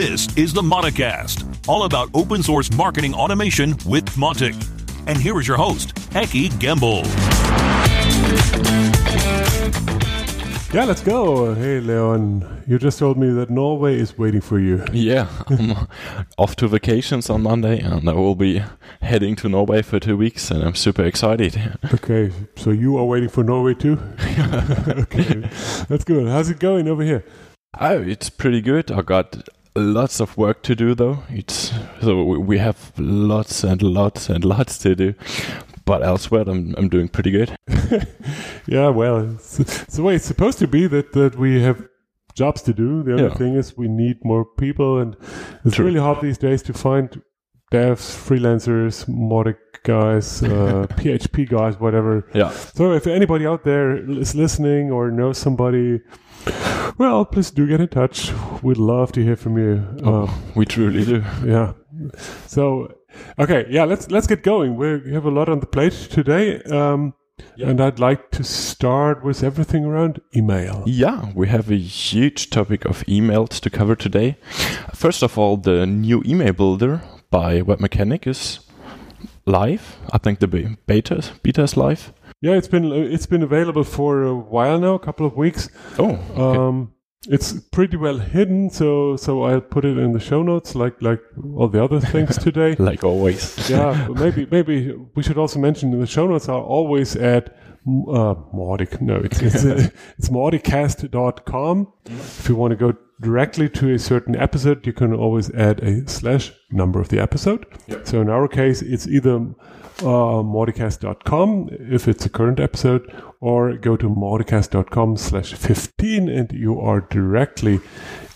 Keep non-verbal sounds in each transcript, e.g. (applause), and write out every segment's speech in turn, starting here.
This is the Mauticast, all about open source marketing automation with Mautic. And here is your host, Ekki Gümbel. Yeah, let's go. Hey, Leon, you just told me that Norway is waiting for you. Yeah, I'm (laughs) off to vacations on Monday, and I will be heading to Norway for two weeks, and I'm super excited. Okay, so you are waiting for Norway too? (laughs) (laughs) okay, that's good. How's it going over here? Oh, it's pretty good. I got lots of work to do though. It's so we have lots and lots and lots to do. But elsewhere, I'm I'm doing pretty good. (laughs) yeah, well, it's, it's, the way it's supposed to be that that we have jobs to do. The other yeah. thing is we need more people, and it's True. really hard these days to find devs, freelancers, Mautic guys, uh, (laughs) PHP guys, whatever. Yeah. So if anybody out there is listening or knows somebody well, please do get in touch. We'd love to hear from you. Oh, uh, we truly do. Yeah. So, okay, yeah, let's let's get going. We have a lot on the plate today. Um, And I'd like to start with everything around email. Yeah, we have a huge topic of emails to cover today. First of all, the new email builder by Webmecanik is live. I think the beta beta is live. Yeah, it's been it's been available for a while now, a couple of weeks. Oh, okay. um, it's pretty well hidden, so so I'll put it in the show notes, like like all the other things (laughs) today. like always. yeah, (laughs) maybe maybe we should also mention the show notes are always at uh, Mautic. No, it's it's, uh, (laughs) it's mauticast.com. If you want to go directly to a certain episode, you can always add a slash number of the episode. Yep. So in our case, it's either uh, mauticast.com if it's a current episode, or go to mauticast.com slash 15 and you are directly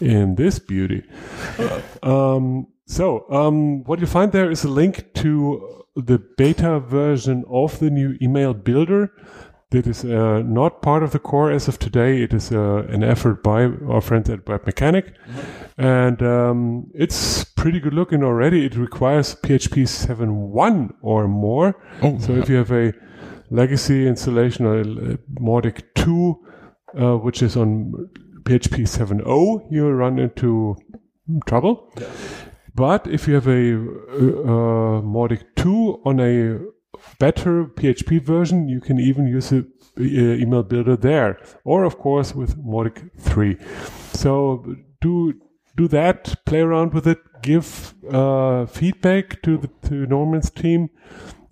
in this beauty. Um, so, um, what you find there is a link to the beta version of the new email builder that is uh, not part of the core as of today. It is uh, an effort by our friends at Webmecanik. Mm-hmm. And um, it's pretty good looking already. It requires PHP 7.1 or more. Oh, so yeah. if you have a legacy installation or Mautic 2, uh, which is on PHP 7.0, you run into trouble. Yeah. But if you have a uh, Mautic 2 on a better PHP version, you can even use a email builder there, or of course with Mautic 3. So do do that, play around with it, give uh, feedback to the to Norman's team,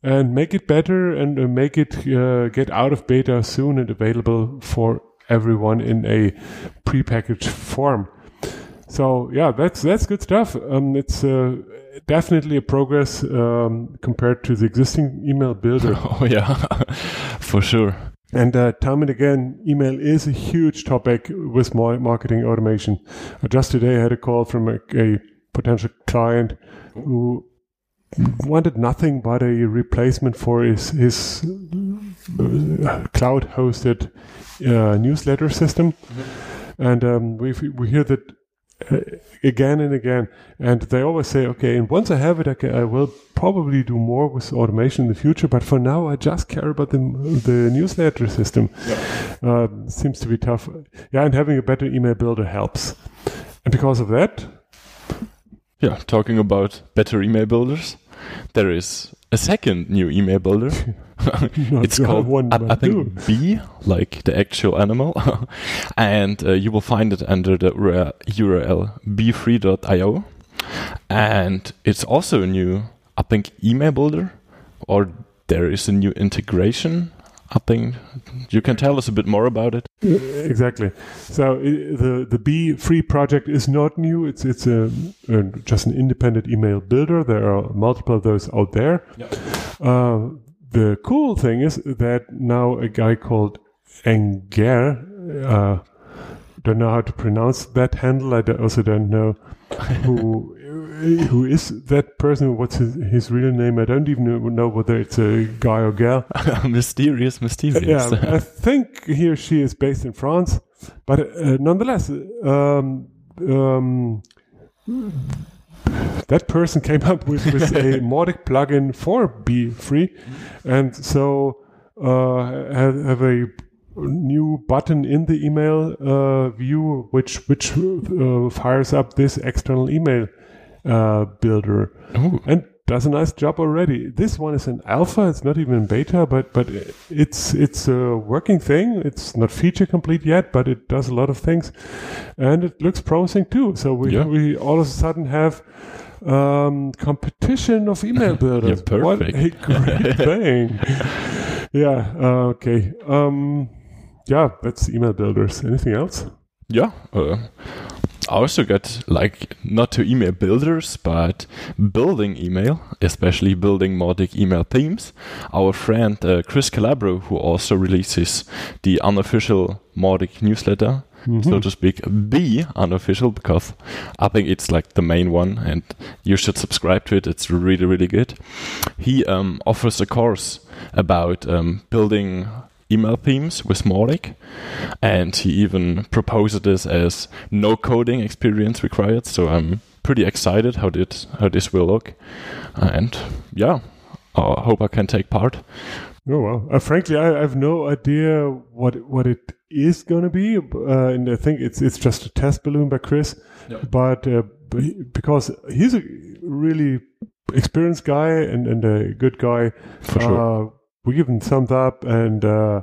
and make it better and uh, make it uh, get out of beta soon and available for everyone in a prepackaged form. So yeah, that's that's good stuff. Um, it's uh, definitely a progress um, compared to the existing email builder. (laughs) Oh yeah, (laughs) for sure. And uh, time and again, email is a huge topic with marketing automation. Uh, just today, I had a call from a, a potential client who wanted nothing but a replacement for his, his uh, cloud hosted uh, newsletter system. Mm-hmm. And um, we, we hear that uh, again and again. And they always say, okay, and once I have it, I, can, I, will probably do more with automation in the future. But for now, I just care about the, the newsletter system. Yeah. Uh, seems to be tough. Yeah, and having a better email builder helps. And because of that, yeah, talking about better email builders, there is a second new email builder. (laughs) (laughs) it's called one, I, I think bee, like the actual animal, (laughs) and uh, you will find it under the URL beefree.io. And it's also a new, I think, email builder, or there is a new integration I think you can tell us a bit more about it. Exactly. So the the Bee Free project is not new. It's it's a, a, just an independent email builder. There are multiple of those out there. Yep. Uh, the cool thing is that now a guy called Enguerr, uh, don't know how to pronounce that handle. I also don't know who (laughs) who is that person? What's his, his real name? I don't even know whether it's a guy or girl. (laughs) mysterious, mysterious. Yeah, I think he or she is based in France, but uh, nonetheless, um, um, that person came up with, with a (laughs) Mautic plugin for Bee Free, and so uh, have, have a new button in the email uh, view which which uh, fires up this external email uh, builder Ooh. and does a nice job already. This one is an alpha; it's not even in beta, but but it's it's a working thing. It's not feature complete yet, but it does a lot of things, and it looks promising too. So we yeah. we all of a sudden have um, competition of email (laughs) builders. yeah, perfect. What a great (laughs) thing! Yeah. Uh, okay. Um, yeah, that's email builders. Anything else? Yeah. Uh, I also got like not to email builders, but building email, especially building Mautic email themes. Our friend uh, Chris Calabro, who also releases the unofficial Mautic newsletter, Mm-hmm. so to speak, be unofficial because I think it's like the main one and you should subscribe to it. It's really, really good. He um, offers a course about um, building email themes with Mautic, and he even proposed this as no coding experience required. So I'm pretty excited how did how this will look, and yeah, I hope I can take part. Oh well, uh, frankly, I, I, have no idea what what it is going to be, uh, and I think it's it's just a test balloon by Chris. Yep. But uh, because he's a really experienced guy and, and a good guy, for sure uh, we give him thumbs up and uh,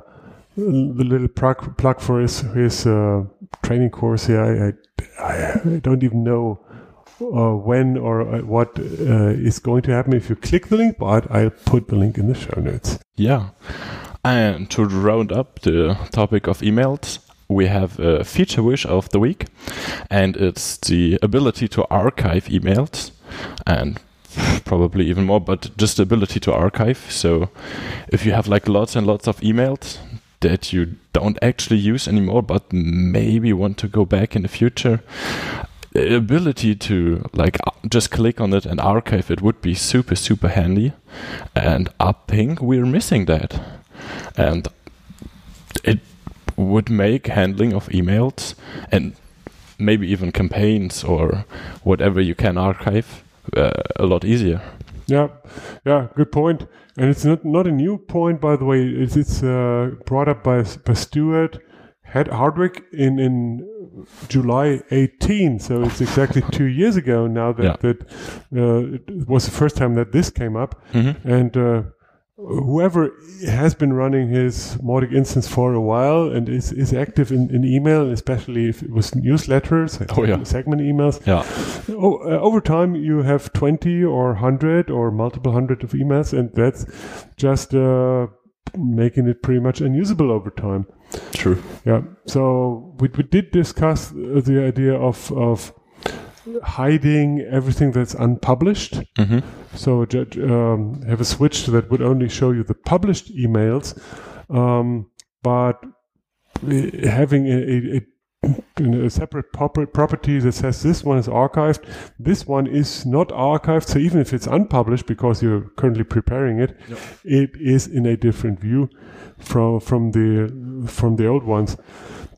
the little plug, plug for his his uh, training course here. I, I, I don't even know uh, when or uh, what uh, is going to happen if you click the link, but I'll put the link in the show notes. Yeah. And to round up the topic of emails, we have a feature wish of the week, and it's the ability to archive emails. And (laughs) probably even more, but just the ability to archive. So if you have like lots and lots of emails that you don't actually use anymore, but maybe want to go back in the future, the ability to like just click on it and archive it would be super super handy and i think we're missing that and it would make handling of emails and maybe even campaigns or whatever you can archive uh, a lot easier. Yeah, yeah, good point. And it's not not a new point, by the way. It's, it's uh, brought up by by Stuart Head Hardwick in in July 18. So it's exactly two years ago now that yeah. that uh, it was the first time that this came up, mm-hmm. and uh, whoever has been running his Mautic instance for a while and is, is active in, in email, especially if it was newsletters, oh, yeah. segment emails. Yeah. Oh, uh, over time, you have 20 or 100 or multiple hundred of emails, and that's just uh, making it pretty much unusable over time. True. Yeah. So we, we did discuss the idea of, of hiding everything that's unpublished. Mm-hmm. So um, have a switch that would only show you the published emails, um, but having a, a, a separate property that says this one is archived, this one is not archived. So even if it's unpublished because you're currently preparing it, yep. it is in a different view from from the from the old ones.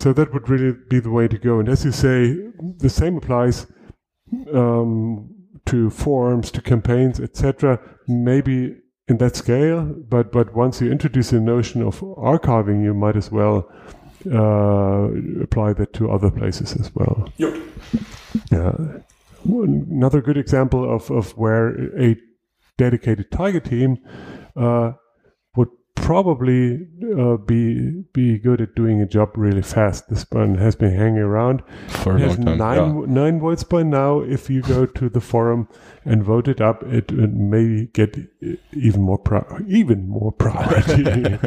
So that would really be the way to go. And as you say, the same applies um, to forums, to campaigns, etc. Maybe in that scale, but but once you introduce the notion of archiving, you might as well uh, apply that to other places as well. Yep. Yeah. Another good example of, of where a dedicated Tiger team uh, probably uh, be be good at doing a job really fast. This one has been hanging around. For it has nine yeah. nine votes by now. If you go to the forum and vote it up, it, it may get even more pro- even more (laughs) priority.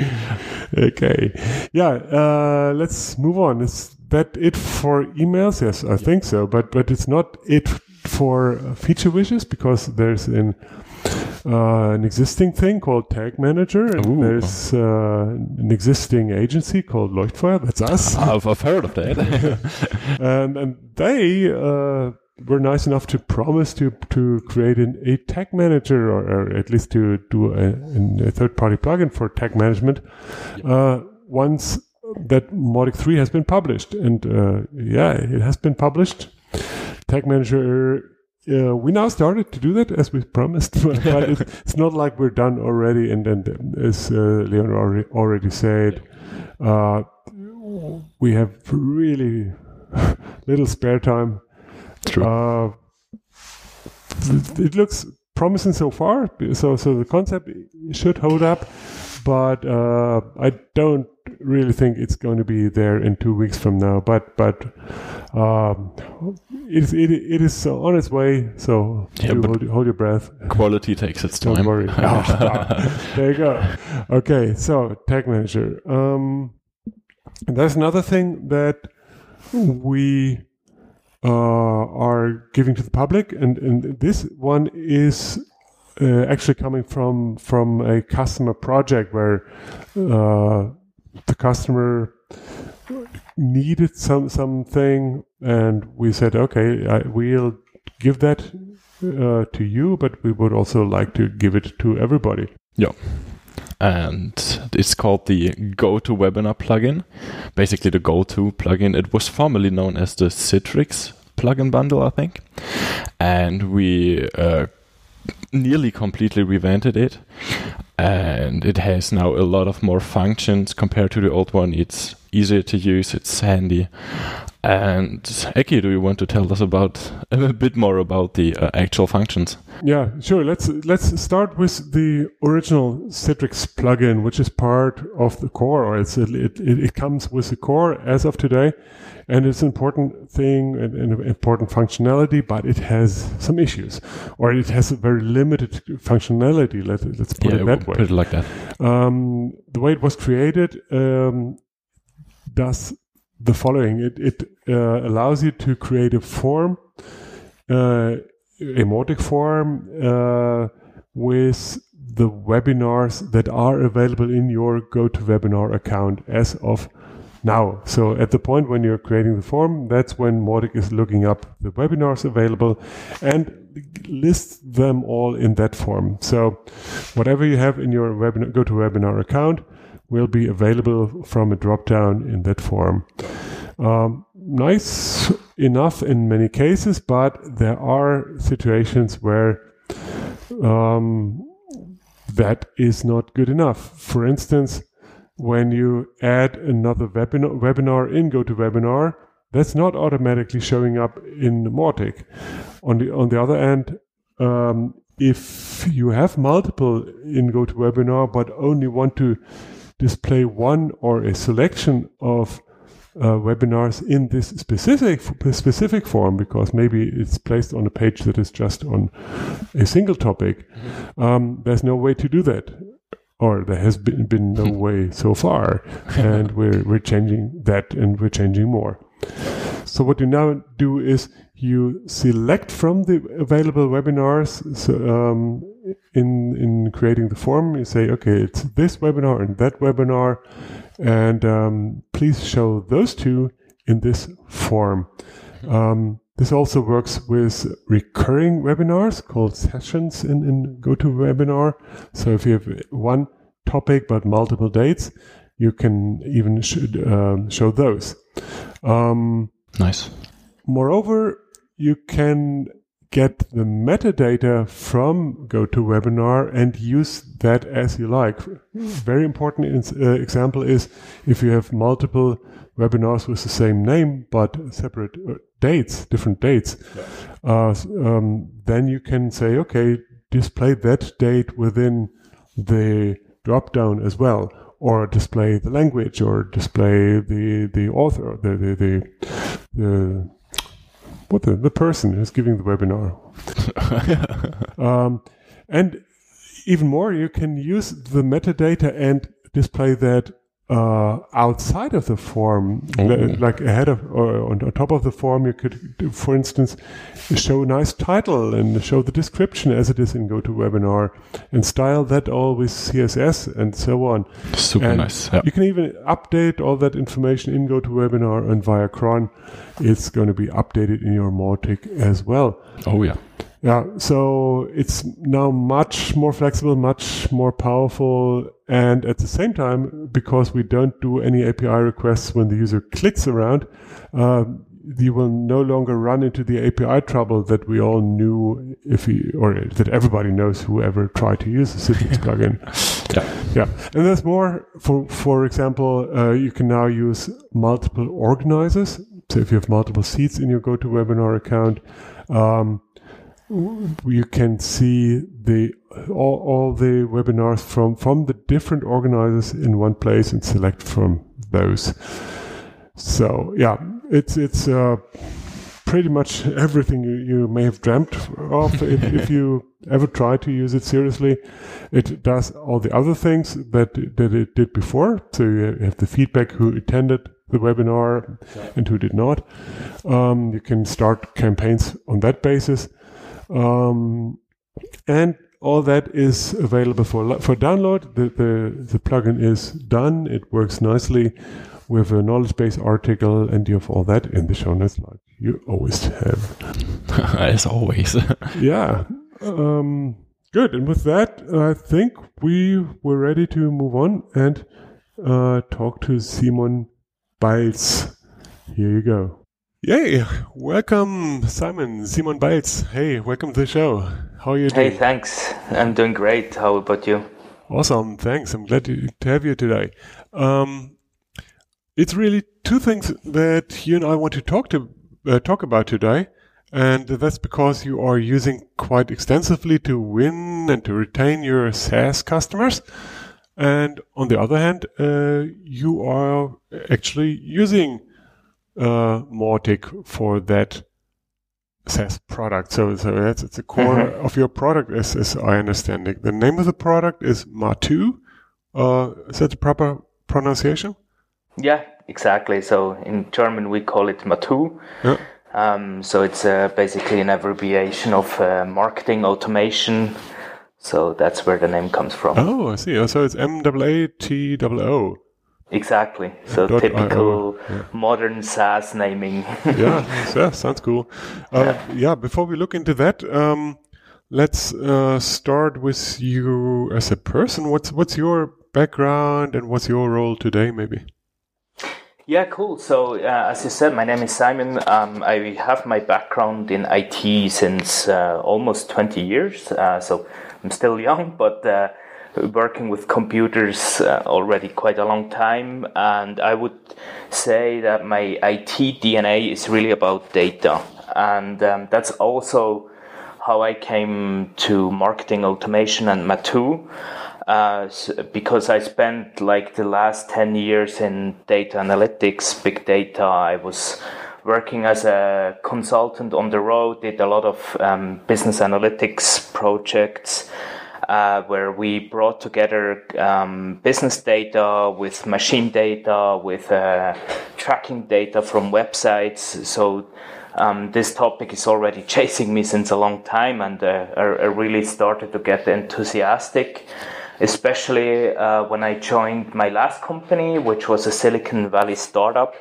(laughs) okay, yeah. Uh, let's move on. Is that it for emails? Yes, I yeah. think so. But but it's not it for feature wishes because there's an uh, an existing thing called Tag Manager, and Ooh. there's uh, an existing agency called Leuchtfeuer. That's us. (laughs) I've, I've heard of that. (laughs) and and they uh, were nice enough to promise to to create an, a tag manager, or, or at least to do a, a third party plugin for tag management. Yep. Uh, once that Mautic 3 has been published, and uh, yeah, it has been published. Tag Manager uh, we now started to do that as we promised, (laughs) but (laughs) it's not like we're done already. And then, as uh, Leon already, already said, uh, we have really (laughs) little spare time. True. Uh, it looks promising so far. So, so the concept should hold up, but uh, I don't really think it's going to be there in two weeks from now. But but um, it, it, it is on its way. So yeah, hold, hold, your breath. Quality takes its time. Don't worry. oh, (laughs) there you go. Okay, so tag manager. Um, there's another thing that we uh, are giving to the public, and, and this one is uh, actually coming from from a customer project where uh, the customer needed some something, and we said, okay, I, we'll give that uh, to you, but we would also like to give it to everybody. Yeah. And it's called the GoToWebinar plugin. Basically, the GoTo plugin. It was formerly known as the Citrix plugin bundle, I think. And we uh, nearly completely revamped it. And it has now a lot of more functions compared to the old one. It's easier to use it's handy and Ekki, do you want to tell us about (laughs) a bit more about the uh, actual functions? Yeah, sure. Let's let's start with the original Citrix plugin, which is part of the core, or it's it, it, it comes with the core as of today and it's an important thing and, and important functionality, but it has some issues, or it has a very limited functionality. Let, let's put yeah, it that way. Put it like that. Um, the way it was created um, does the following: it it uh, allows you to create a form, uh, a Mautic form, uh, with the webinars that are available in your GoToWebinar account as of now. So at the point when you're creating the form, that's when Mautic is looking up the webinars available and lists them all in that form. So whatever you have in your webinar, GoToWebinar account will be available from a dropdown in that form. Um, nice enough in many cases, but there are situations where um, that is not good enough. For instance, when you add another webinar, webinar in GoToWebinar, that's not automatically showing up in Mautic. On the on the other end, um, if you have multiple in GoToWebinar but only want to display one or a selection of uh, webinars in this specific specific form because maybe it's placed on a page that is just on a single topic. Mm-hmm. Um, there's no way to do that or there has been, been no (laughs) way so far and we're, we're changing that and we're changing more so what you now do is you select from the available webinars so, um, in in creating the form you say okay it's this webinar and that webinar and um, please show those two in this form um, this also works with recurring webinars called sessions in, in GoToWebinar. So if you have one topic but multiple dates, you can even sh um, show those. Um, nice. Moreover, you can get the metadata from GoToWebinar and use that as you like. Very important uh, example is if you have multiple webinars with the same name but separate uh, dates, different dates, yeah. uh, um, then you can say, okay, display that date within the dropdown as well, or display the language, or display the the author, the the the, the what the the person who's giving the webinar. (laughs) um, and even more, you can use the metadata and display that uh, outside of the form, mm. like ahead of or on top of the form, you could, for instance, show a nice title and show the description as it is in GoToWebinar, and style that all with CSS and so on. Super and nice. You can even update all that information in GoToWebinar and via cron. It's going to be updated in your Mautic as well. Oh yeah. Yeah, so it's now much more flexible, much more powerful, and at the same time, because we don't do any API requests when the user clicks around, uh, you will no longer run into the API trouble that we all knew if we, or that everybody knows whoever tried to use the Citrix plugin. (laughs) Yeah. Yeah. And there's more. For, for example, uh, you can now use multiple organizers. So if you have multiple seats in your GoToWebinar account, um, you can see the all, all the webinars from from the different organizers in one place and select from those. So yeah, it's it's uh, pretty much everything you, you may have dreamt of (laughs) if, if you ever try to use it seriously. It does all the other things that that it did before. So you have the feedback who attended the webinar and who did not. Um, you can start campaigns on that basis. Um, and all that is available for for download. The, the the plugin is done. It works nicely with a knowledge base article, and you have all that in the show notes, like you always have. (laughs) As always. (laughs) yeah. Um, good. And with that, I think we were ready to move on and uh, talk to Simon Balz. Here you go. Yay! Welcome, Simon, Simon Balz. Hey, welcome to the show. How are you doing? Hey, thanks. I'm doing great. How about you? Awesome. Thanks. I'm glad to, to have you today. Um, it's really two things that you and I want to talk to uh, talk about today, and that's because you are using quite extensively to win and to retain your SaaS customers. And on the other hand, uh, you are actually using uh, Mautic for that SaaS product. So, so that's it's the core mm-hmm. of your product, as, as I understand it. The name of the product is Maatoo. Uh, is that the proper pronunciation? Yeah, exactly. So in German we call it Maatoo. Yeah. Um, so it's uh, basically an abbreviation of uh, marketing automation. So that's where the name comes from. Oh, I see. So it's M A A T O O. Exactly. So Dot typical yeah. modern SaaS naming. (laughs) yeah, yeah, sounds cool. Uh, yeah. yeah. before we look into that, um, let's uh, start with you as a person. What's what's your background and what's your role today, maybe? Yeah, cool. So, uh, as you said, my name is Simon. Um, I have my background in IT since uh, almost 20 years. Uh, so, I'm still young, (laughs) but uh, working with computers uh, already quite a long time. And I would say that my IT DNA is really about data. And um, that's also how I came to marketing automation and Maatoo. Uh, because I spent like the last 10 years in data analytics, big data. I was working as a consultant on the road, did a lot of um, business analytics projects uh, where we brought together um, business data with machine data, with uh, tracking data from websites. So um, this topic is already (laughs) chasing me since a long time, and uh, I, really started to get enthusiastic, especially uh, when I joined my last company, which was a Silicon Valley startup.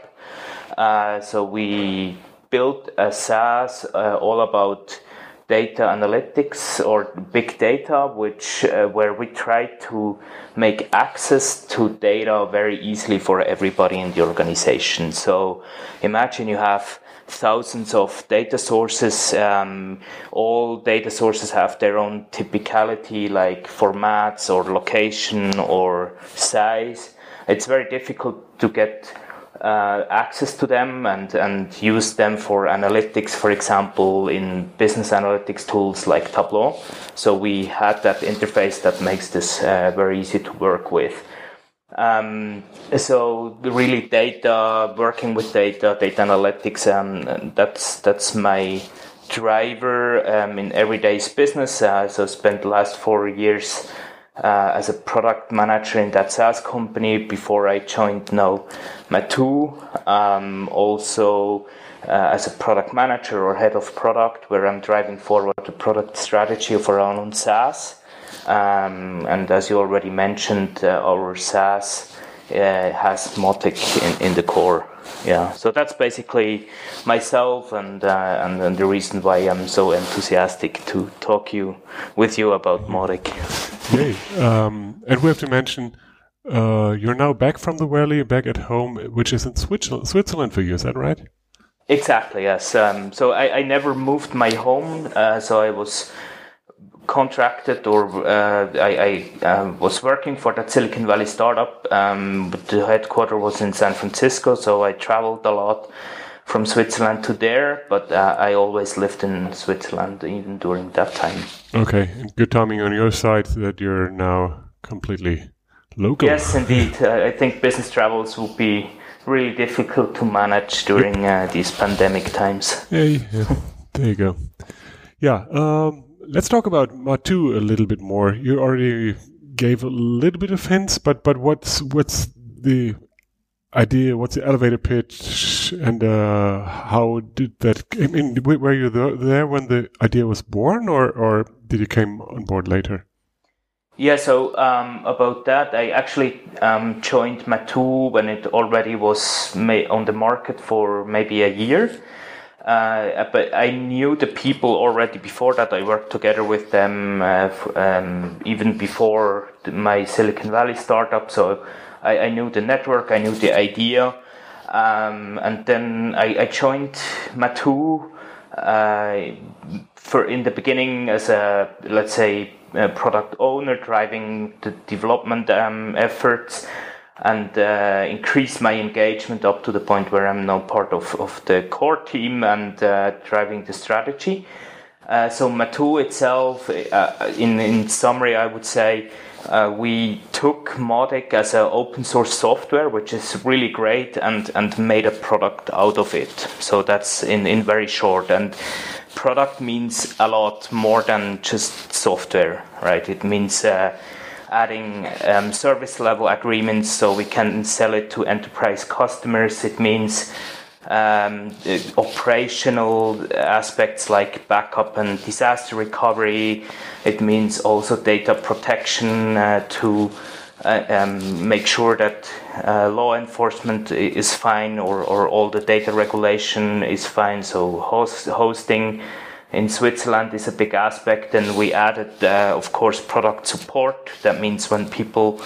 Uh, so we built a SaaS uh, all about data analytics or big data, which uh, where we try to make access to data very easily for everybody in the organization. So imagine you have thousands of data sources. Um, all data sources have their own typicality, like formats or location or size. It's very difficult to get uh, access to them and, and use them for analytics, for example, in business analytics tools like Tableau. So we had that interface that makes this uh, very easy to work with. Um, so really data, working with data, data analytics, um, that's that's my driver um, in everyday's business. Uh, so spent the last four years uh, as a product manager in that SaaS company before I joined now Maatoo. Um, also uh, as a product manager or head of product, where I'm driving forward the product strategy of our own SaaS. Um, and as you already mentioned, uh, our SaaS uh, has Mautic in, in the core. Yeah, so that's basically myself and, uh, and, and the reason why I'm so enthusiastic to talk you with you about Mautic. Yay! Um, and we have to mention uh, you're now back from the valley, back at home, which is in Switzerland, for you. Is that right? Exactly, yes. Um, so I, I never moved my home, uh, so I was contracted or uh, I, I um, was working for that Silicon Valley startup. Um, the headquarters was in San Francisco, so I traveled a lot from Switzerland to there. But uh, I always lived in Switzerland even during that time. Okay, good timing on your side that you're now completely local. Yes, indeed. (laughs) I think business travels will be really difficult to manage during uh, these pandemic times. Yeah, yeah. there you go. Yeah. Um, let's talk about Maatoo a little bit more. You already gave a little bit of hints, but but what's what's the idea? What's the elevator pitch, and uh, how did that? I mean, were you there when the idea was born, or or did you came on board later? Yeah, so um, about that, I actually um, joined Maatoo when it already was on the market for maybe a year. Uh, but I knew the people already before that. I worked together with them uh, um, even before my Silicon Valley startup. So I, I, knew the network, I knew the idea. Um, and then I, I joined Maatoo uh, for in the beginning as a, let's say, a product owner driving the development um, efforts and uh, increase my engagement up to the point where I'm now part of, of the core team and uh, driving the strategy. Uh, so Maatoo itself, uh, in, in summary, I would say uh, we took Mautic as an open source software, which is really great, and, and made a product out of it. So that's in, in very short. And product means a lot more than just software, right? It means uh, adding um, service level agreements so we can sell it to enterprise customers. It means um, operational aspects like backup and disaster recovery. It means also data protection uh, to uh, um, make sure that uh, law enforcement is fine or, or all the data regulation is fine. So host, hosting in Switzerland is a big aspect, and we added, uh, of course, product support. That means when people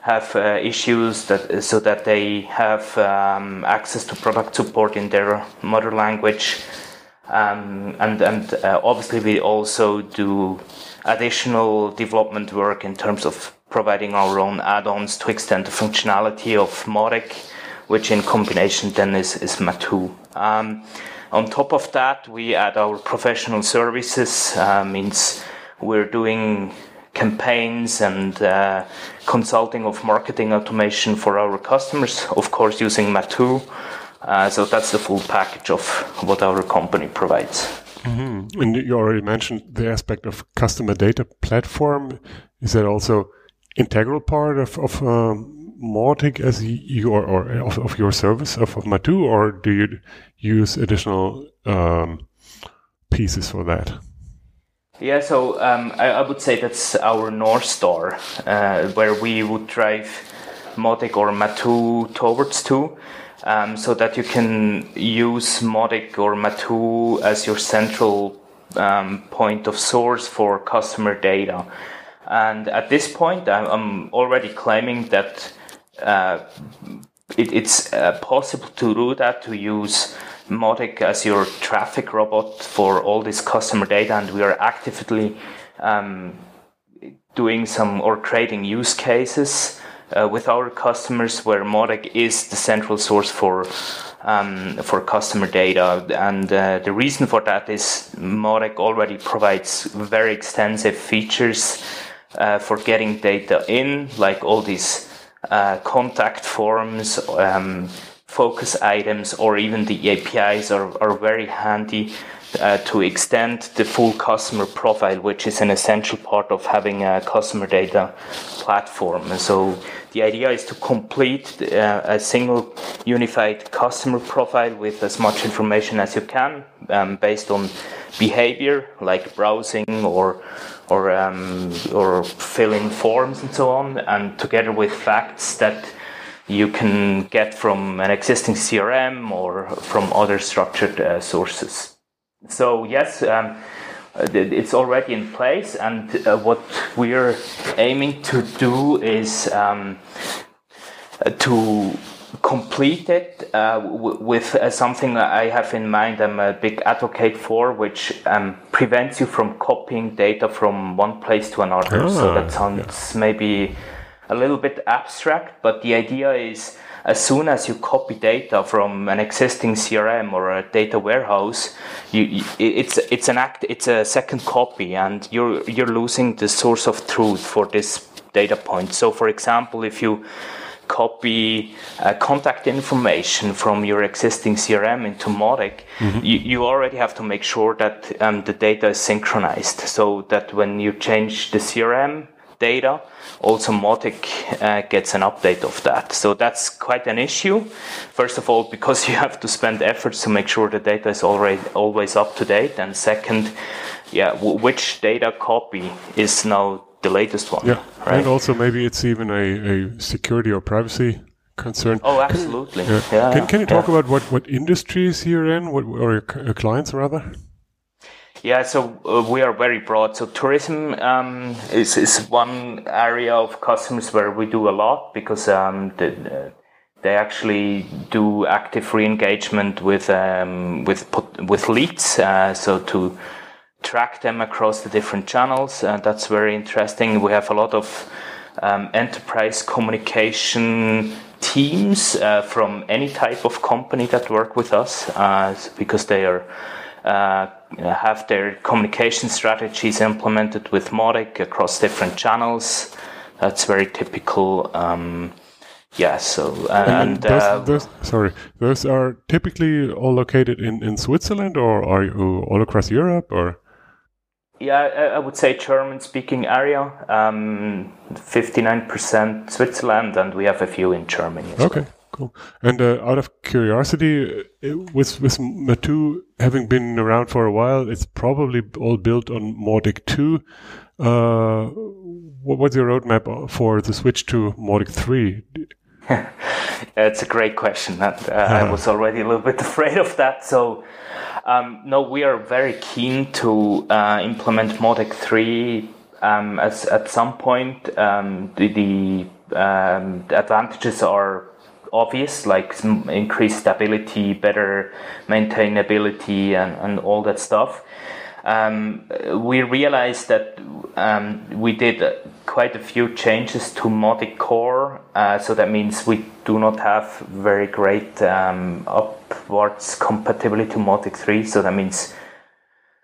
have uh, issues that so that they have um, access to product support in their mother language, um, and and uh, obviously we also do additional development work in terms of providing our own add-ons to extend the functionality of Mautic, which in combination then is is Maatoo. Um, on top of that, we add our professional services, uh, means we're doing campaigns and uh, consulting of marketing automation for our customers, of course, using Maatoo. Uh, so that's the full package of what our company provides. Mm-hmm. And you already mentioned the aspect of customer data platform. Is that also integral part of, of um, Mautic as your or of, of your service of, of Maatoo, or do you use additional um, pieces for that? Yeah, so um, I, I, would say that's our North Star, uh, where we would drive Mautic or Maatoo towards to, um, so that you can use Mautic or Maatoo as your central um, point of source for customer data. And at this point, I'm, already claiming that uh, it, it's uh, possible to do that to use Mautic as your traffic robot for all this customer data, and we are actively um, doing some or creating use cases uh, with our customers where Mautic is the central source for um, for customer data. And uh, the reason for that is Mautic already provides very extensive features uh, for getting data in, like all these uh, contact forms, um, focus items, or even the APIs are, are very handy uh, to extend the full customer profile, which is an essential part of having a customer data platform. And so the idea is to complete uh, a single unified customer profile with as much information as you can um, based on behavior like browsing or or um, or fill in forms and so on, and together with facts that you can get from an existing CRM or from other structured uh, sources. So yes, um, it's already in place, and uh, what we're aiming to do is um, to complete it uh, w- with uh, something I have in mind. I'm a big advocate for, which um, prevents you from copying data from one place to another. so that sounds yeah. maybe a little bit abstract, but the idea is as soon as you copy data from an existing CRM or a data warehouse, you, you, it's it's an act, it's a second copy, and you're you're losing the source of truth for this data point. So, for example, if you copy uh, contact information from your existing CRM into Mautic, mm-hmm. you, you, already have to make sure that um, the data is synchronized so that when you change the CRM data, also Mautic uh, gets an update of that. So that's quite an issue. First of all, because (laughs) you have to spend efforts to make sure the data is already always up to date, and second, yeah, w- which data copy is now the latest one. Yeah, right? and also maybe it's even a, a security or privacy concern. Oh, absolutely. Can, yeah. yeah. Can, can you talk yeah. about what, what industries you're in, what, or your clients rather? Yeah, so uh, we are very broad. So tourism um, is is one area of customers where we do a lot because um, the, they actually do active re-engagement with um, with with leads. Uh, so to track them across the different channels. Uh, that's very interesting. We have a lot of um, enterprise communication teams uh, from any type of company that work with us uh, because they are have their communication strategies implemented with Mautic across different channels. That's very typical. Um, yeah, so and, and those, uh, those, sorry, those are typically all located in, in Switzerland, or are you all across Europe, or? Yeah, I would say German-speaking area. Um, Fifty-nine percent Switzerland, and we have a few in Germany. okay, well. Cool. And uh, out of curiosity, uh, with with Maatoo having been around for a while, it's probably all built on Mautic two. Uh, what, what's your roadmap for the switch to Mautic three? (laughs) it's a great question. That, uh, I was already a little bit (laughs) afraid of that. So um, no, we are very keen to uh, implement Mautic 3 um, as at some point. Um, the, the, um, the, advantages are obvious, like increased stability, better maintainability, and, and all that stuff. Um, we realized that um, we did quite a few changes to Mautic Core, uh, so that means we do not have very great um, upwards compatibility to Mautic 3, so that means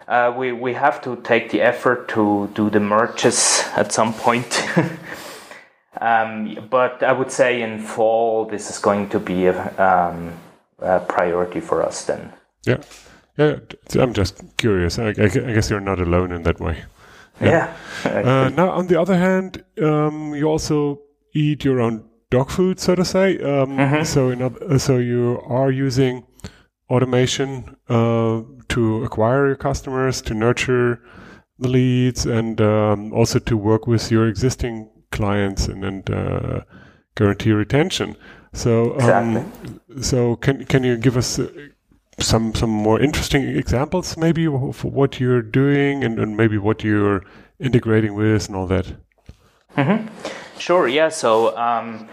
uh, we, we have to take the effort to do the merges at some point. (laughs) um, but I would say in fall, this is going to be a, um, a priority for us then. Yeah. Yeah, I'm just curious. I, I, guess you're not alone in that way. Yeah. yeah. (laughs) uh, now, on the other hand, um, you also eat your own dog food, so to say. Um, mm-hmm. So, in so you are using automation uh, to acquire your customers, to nurture the leads, and um, also to work with your existing clients and, and uh, guarantee retention. So, um, exactly. so can can you give us some some more interesting examples, maybe for what you're doing and, and maybe what you're integrating with and all that? Mm-hmm. Sure. Yeah. So. Um,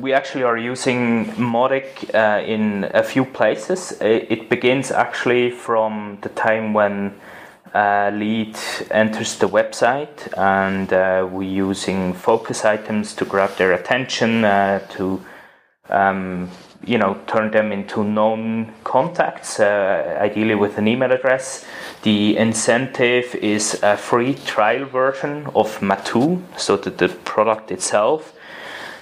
we actually are using Mautic uh, in a few places. It begins actually from the time when a lead enters the website, and uh, we're using focus items to grab their attention, uh, to um, you know turn them into known contacts uh, ideally with an email address. The incentive is a free trial version of Maatoo so that the product itself.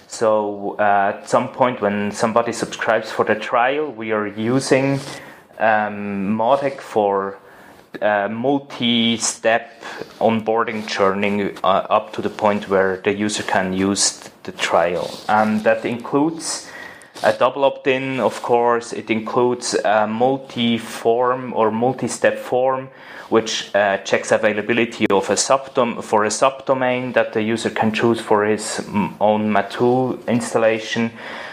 So uh, at some point when somebody subscribes for the trial we are using um, Mautic for uh, multi-step onboarding journey uh, up to the point where the user can use the trial. And that includes a double opt-in, of course, it includes a multi-form or multi-step form, which uh, checks availability of a subdom for a subdomain that the user can choose for his own Maatoo installation.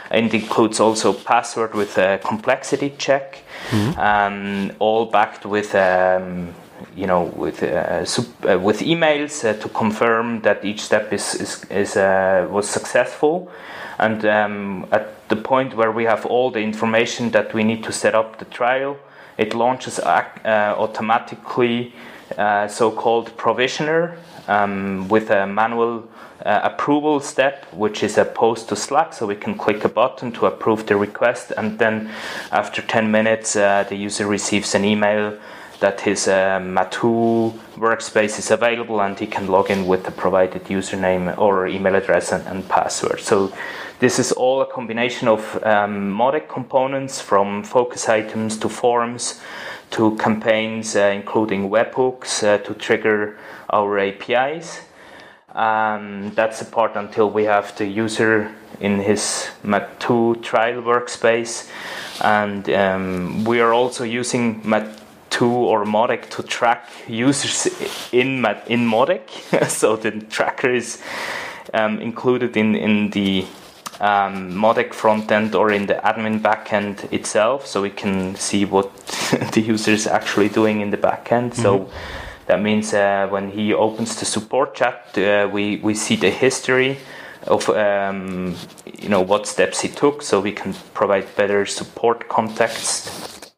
And it includes also password with a complexity check, mm-hmm. um, all backed with um, you know, with uh, uh, with emails uh, to confirm that each step is is, is was successful, and um, at the point where we have all the information that we need to set up the trial, it launches automatically so-called provisioner um, with a manual uh, approval step, which is a post to Slack. So we can click a button to approve the request, and then after 10 minutes, uh, the user receives an email that his uh, Maatoo workspace is available and he can log in with the provided username or email address and, and password. So this is all a combination of um, Mautic components from focus items to forms to campaigns, uh, including webhooks uh, to trigger our APIs. Um, that's the part until we have the user in his Maatoo trial workspace. And um, we are also using Or Mautic to track users in, in Mautic. (laughs) so the tracker is um, included in, in the um, Mautic frontend or in the admin backend itself, so we can see what (laughs) the user is actually doing in the backend. Mm-hmm. So that means uh, when he opens the support chat, uh, we we see the history of um, you know what steps he took, so we can provide better support context.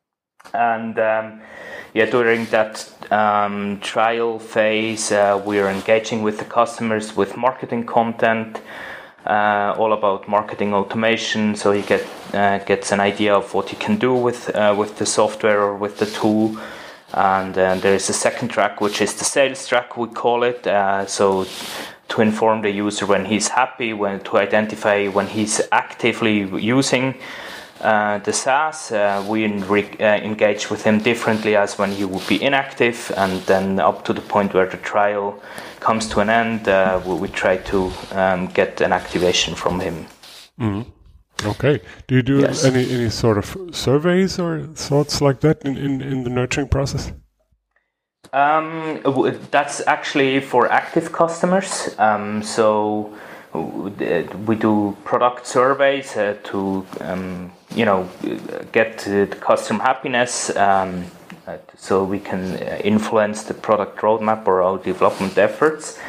And um, yeah, during that um, trial phase, uh, we are engaging with the customers with marketing content uh, all about marketing automation. So he get uh, gets an idea of what he can do with uh, with the software or with the tool. And there is a second track, which is the sales track, we call it. Uh, so to inform the user when he's happy, when to identify when he's actively using uh, the SaaS, uh, we uh, engage with him differently as when he would be inactive, and then up to the point where the trial comes to an end, uh, we, we, try to um, get an activation from him. Mm-hmm. Okay. Do you do yes. any, any sort of surveys or thoughts like that in, in, in the nurturing process? Um, that's actually for active customers. Um, so we do product surveys uh, to um, you know get the customer happiness um, so we can uh, influence the product roadmap or our development efforts.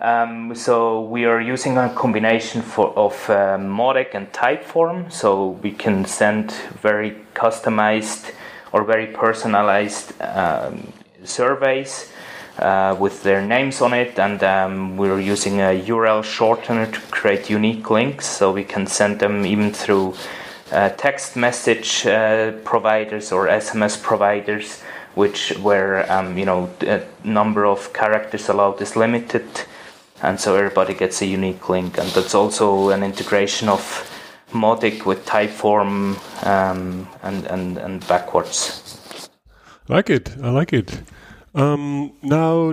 Um, so we are using a combination for, of uh, Mautic and Typeform so we can send very customized or very personalized um, surveys uh, with their names on it, and um, we're using a URL shortener to create unique links, so we can send them even through uh, text message uh, providers or SMS providers, which where um, you know the number of characters allowed is limited, and so everybody gets a unique link, and that's also an integration of Mautic with Typeform um, and, and and backwards. Like it, I like it. Um, now,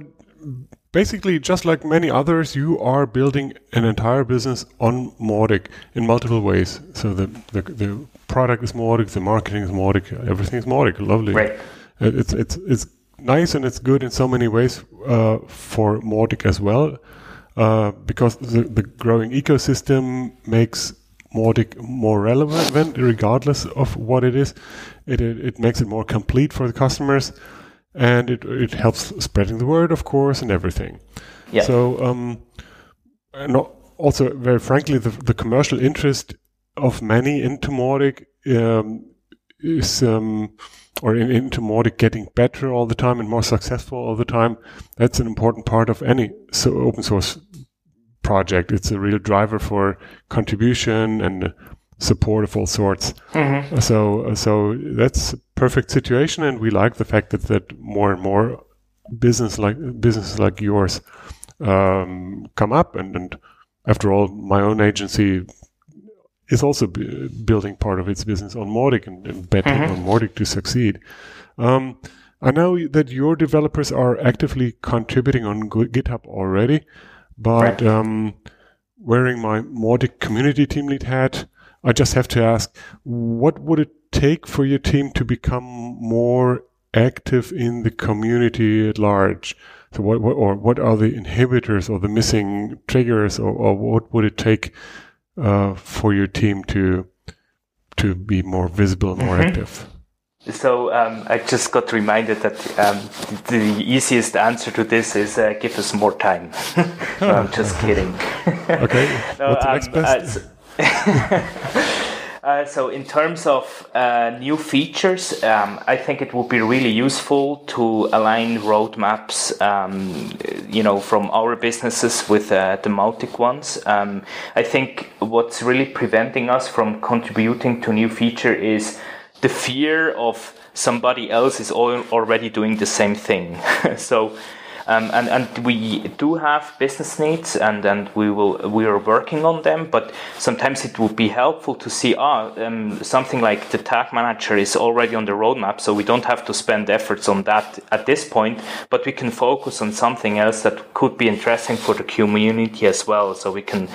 basically, just like many others, you are building an entire business on Mautic in multiple ways. So the, the, the product is Mautic, the marketing is Mautic, everything is Mautic. Lovely. Right. It's it's it's nice and it's good in so many ways uh, for Mautic as well, uh, because the, the growing ecosystem makes Mautic more relevant, regardless of what it is. It, it, it makes it more complete for the customers and it it helps spreading the word, of course, and everything. Yeah. So, um, and also very frankly, the the commercial interest of many into Mautic um, is um, or in, into Mautic getting better all the time and more successful all the time. That's an important part of any so open source project. It's a real driver for contribution and support of all sorts. Mm-hmm. So so that's perfect situation, and we like the fact that that more and more business like businesses like yours um, come up, and, and after all, my own agency is also b- building part of its business on Mautic and, and betting mm-hmm. on Mautic to succeed. Um, I know that your developers are actively contributing on GitHub already, but right. um, wearing my Mautic community team lead hat, I just have to ask, what would it take for your team to become more active in the community at large? So what, what or what are the inhibitors or the missing triggers or, or what would it take uh, for your team to to be more visible, and more mm -hmm. active? So um, I just got reminded that um, the easiest answer to this is uh, give us more time. (laughs) no, I'm just (laughs) kidding. okay. (laughs) no, What's the next um, best? Uh, (laughs) Uh, so in terms of uh, new features, um, I think it would be really useful to align roadmaps, um, you know, from our businesses with uh, the Mautic ones. Um, I think what's really preventing us from contributing to new feature is the fear of somebody else is already doing the same thing. (laughs) so um, and, and we do have business needs and, and we will we are working on them but sometimes it would be helpful to see ah um, something like the tag manager is already on the roadmap so we don't have to spend efforts on that at this point but we can focus on something else that could be interesting for the community as well so we can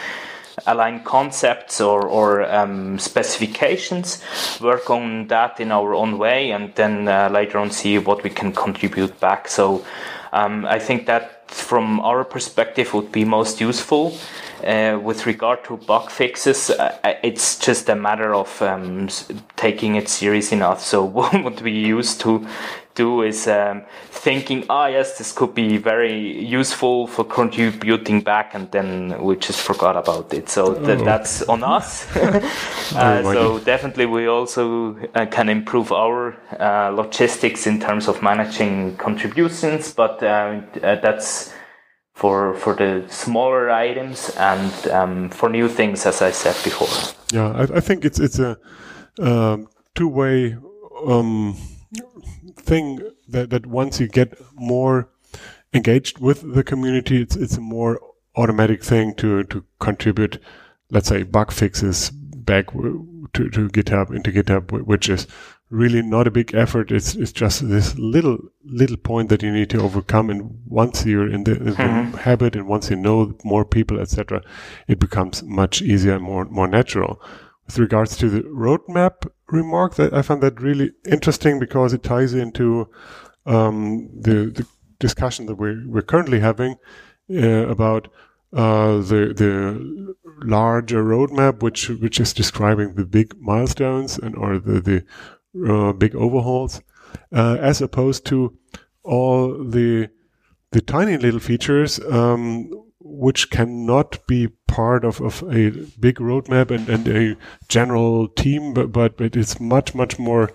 align concepts or, or um, specifications, work on that in our own way, and then uh, later on see what we can contribute back. So um, I think that from our perspective would be most useful. Uh, with regard to bug fixes, uh, uh it's just a matter of um, taking it serious enough. So (laughs) what we used to do is um, thinking, ah, oh, yes, this could be very useful for contributing back, and then we just forgot about it. So th- oh. that's on us. (laughs) uh, so definitely, we also uh, can improve our uh, logistics in terms of managing contributions, but uh, uh, that's for for the smaller items and um, for new things, as I said before. Yeah, I, I think it's it's a um, two way. Um, thing that, that once you get more engaged with the community, it's it's a more automatic thing to to contribute, let's say, bug fixes back to, to GitHub into GitHub, which is really not a big effort. It's it's just this little little point that you need to overcome. And once you're in the, in mm-hmm. habit, and once you know more people, etc., it becomes much easier and more more natural with regards to the roadmap remark, that I found that really interesting because it ties into um, the, the, discussion that we're, we're currently having uh, about uh, the the larger roadmap, which which is describing the big milestones and or the the uh, big overhauls, uh, as opposed to all the the tiny little features um, which cannot be part of, of a big roadmap and, and a general team, but, but it is much, much more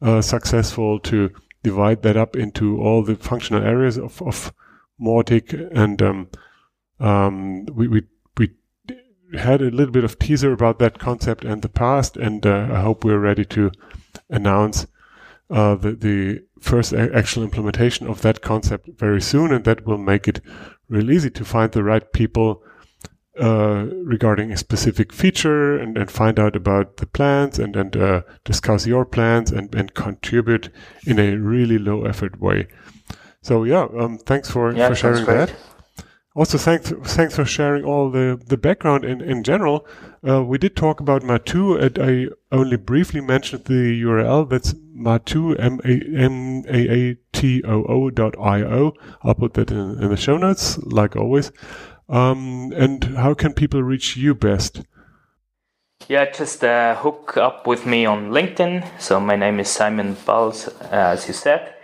uh, successful to divide that up into all the functional areas of, of Mautic. And um, um, we, we, we had a little bit of teaser about that concept in the past, and uh, I hope we're ready to announce uh, the, the first actual implementation of that concept very soon, and that will make it really easy to find the right people uh, regarding a specific feature and, and find out about the plans and, and uh, discuss your plans and, and contribute in a really low effort way. So yeah, um, thanks for, yeah, for sharing that. Also, thanks thanks for sharing all the, the background in, in general. Uh, we did talk about Maatoo, and I only briefly mentioned the URL. That's Maatoo, M-A-A-T-O-O dot I-O. I'll put that in, in the show notes, like always. Um, and how can people reach you best? Yeah, just uh, hook up with me on LinkedIn. So my name is Simon Balz, uh, as you said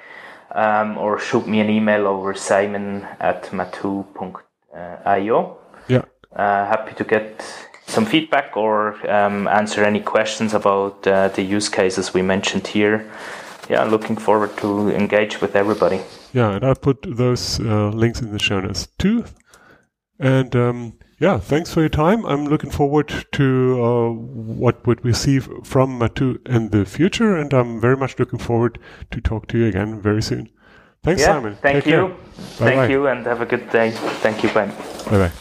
um, or shoot me an email over simon at maatoo.io. Yeah. Uh, happy to get some feedback or um, answer any questions about uh, the use cases we mentioned here. Yeah, looking forward to engage with everybody. Yeah, and I've put those uh, links in the show notes too. And um, yeah, thanks for your time. I'm looking forward to uh, what would we see from Maatoo in the future, and I'm very much looking forward to talk to you again very soon. Thanks, yeah, Simon. Thank Take you. Thank you, and have a good day. Thank you. Ben. Bye. Bye.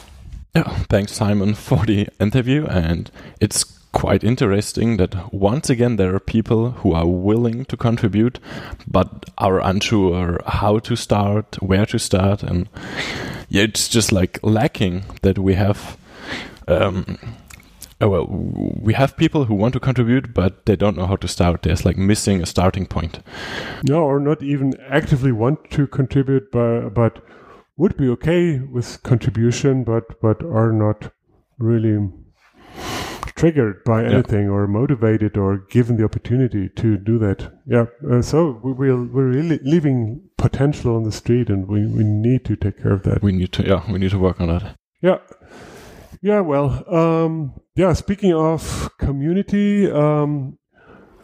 Yeah, thanks, Simon, for the interview, and it's quite interesting that once again there are people who are willing to contribute but are unsure how to start, where to start, and yeah, it's just like lacking that we have. Um, oh well, we have people who want to contribute, but they don't know how to start. There's like missing a starting point. No, or not even actively want to contribute, but but would be okay with contribution, but but are not really triggered by anything yeah. or motivated or given the opportunity to do that. Yeah. Uh, so we, we're, we're really leaving potential on the street and we, we need to take care of that. We need to, yeah, we need to work on that. Yeah. Yeah. Well, um, yeah, speaking of community, um,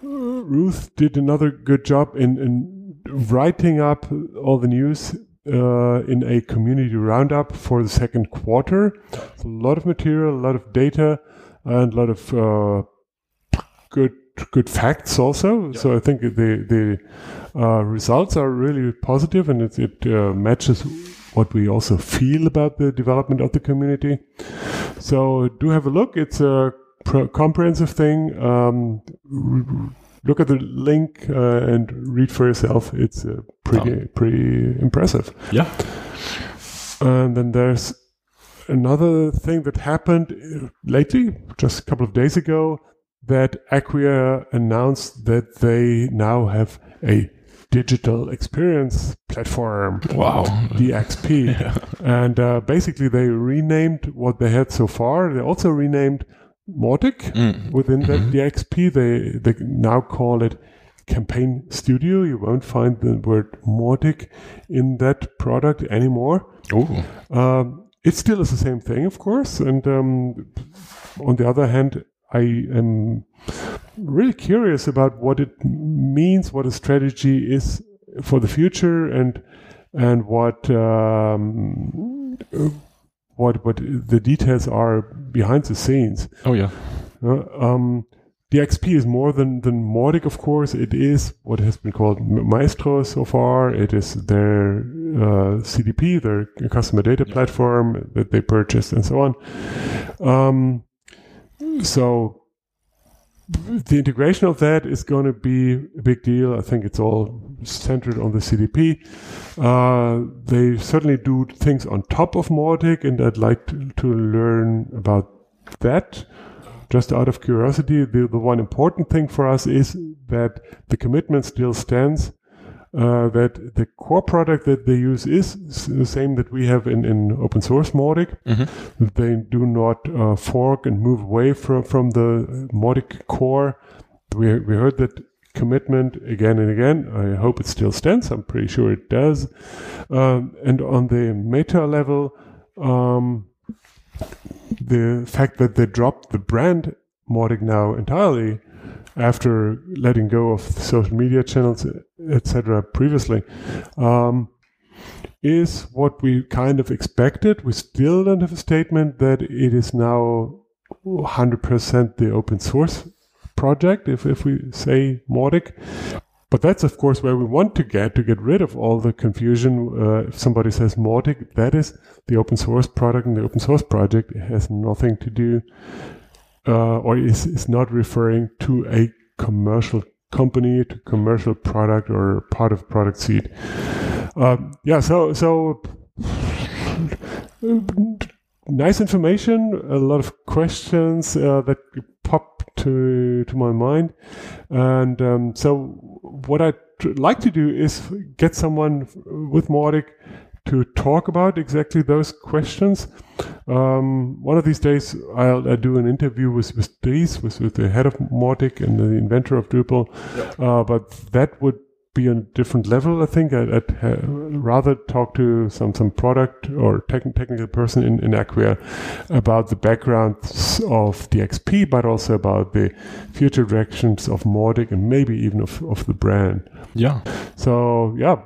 Ruth did another good job in, in writing up all the news uh, in a community roundup for the second quarter. a lot of material, a lot of data, and a lot of uh, good good facts also. Yeah. So I think the the uh, results are really positive, and it, it uh, matches what we also feel about the development of the community. So do have a look. It's a comprehensive thing. Um, look at the link uh, and read for yourself. It's uh, pretty oh. pretty impressive. Yeah. And then there's another thing that happened uh, lately, just a couple of days ago, that Acquia announced that they now have a digital experience platform. Wow. DXP. (laughs) yeah. And uh, basically, they renamed what they had so far. They also renamed Mautic mm. within that mm-hmm. DXP. They they now call it Campaign Studio. You won't find the word Mautic in that product anymore. Oh. Um, it still is the same thing, of course. And um, on the other hand, I am really curious about what it means, what a strategy is for the future, and and what um, what what the details are behind the scenes. Oh yeah. Uh, um, the XP is more than than Mautic, of course. It is what has been called Maestro so far. It is their uh, CDP, their customer data platform that they purchased, and so on. Um, so the integration of that is going to be a big deal. I think it's all centered on the CDP. Uh, they certainly do things on top of Mautic, and I'd like to, to learn about that. Just out of curiosity, the, the one important thing for us is that the commitment still stands uh, that the core product that they use is the same that we have in, in open source Mautic. Mm-hmm. They do not uh, fork and move away from, from the Mautic core. We, we heard that commitment again and again. I hope it still stands. I'm pretty sure it does. Um, and on the meta level, um, the fact that they dropped the brand Mautic now entirely after letting go of social media channels, etc., previously, um, is what we kind of expected. We still don't have a statement that it is now 100% the open source project, if, if we say Mautic. But that's, of course, where we want to get to get rid of all the confusion. Uh, if somebody says Mautic, that is the open source product and the open source project. It has nothing to do uh, or is, is not referring to a commercial company, to commercial product or part of product suite. Um, yeah, so so (sighs) nice information, a lot of questions uh, that pop to to my mind, and um, so what I'd like to do is get someone with Mautic to talk about exactly those questions. Um, one of these days, I'll, I'll, do an interview with, with Dries, with, with the head of Mautic and the inventor of Drupal. Uh, but that would be on a different level, I think. I'd, I'd ha- rather talk to some, some product or tech- technical person in, in Acquia about the background of the XP, but also about the future directions of Mautic and maybe even of, of the brand. Yeah. So, yeah,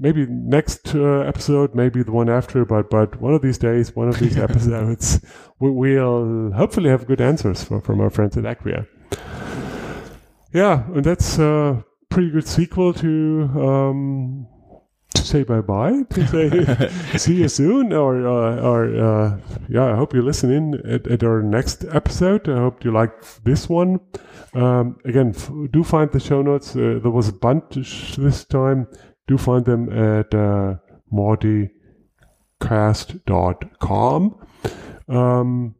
maybe next uh, episode, maybe the one after, but but one of these days, one of these (laughs) episodes, we, will hopefully have good answers for, from our friends at Acquia. Yeah, and that's a pretty good sequel to um, to say bye bye, to say (laughs) see you soon, or uh, or uh, yeah, I hope you listen in at, at, our next episode. I hope you liked this one. Um, again, do find the show notes. Uh, there was a bunch this time do find them at uh, mauticast.com. Um,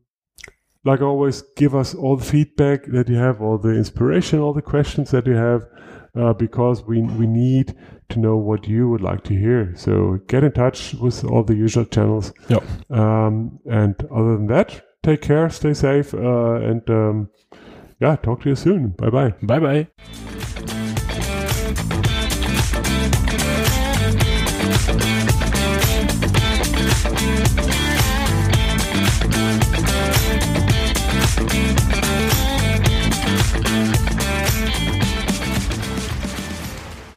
like always, give us all the feedback that you have, all the inspiration, all the questions that you have, uh, because we we need to know what you would like to hear. So get in touch with all the usual channels. Yep. Um, and other than that, take care, stay safe, uh, and um, yeah, talk to you soon. Bye bye. Bye bye.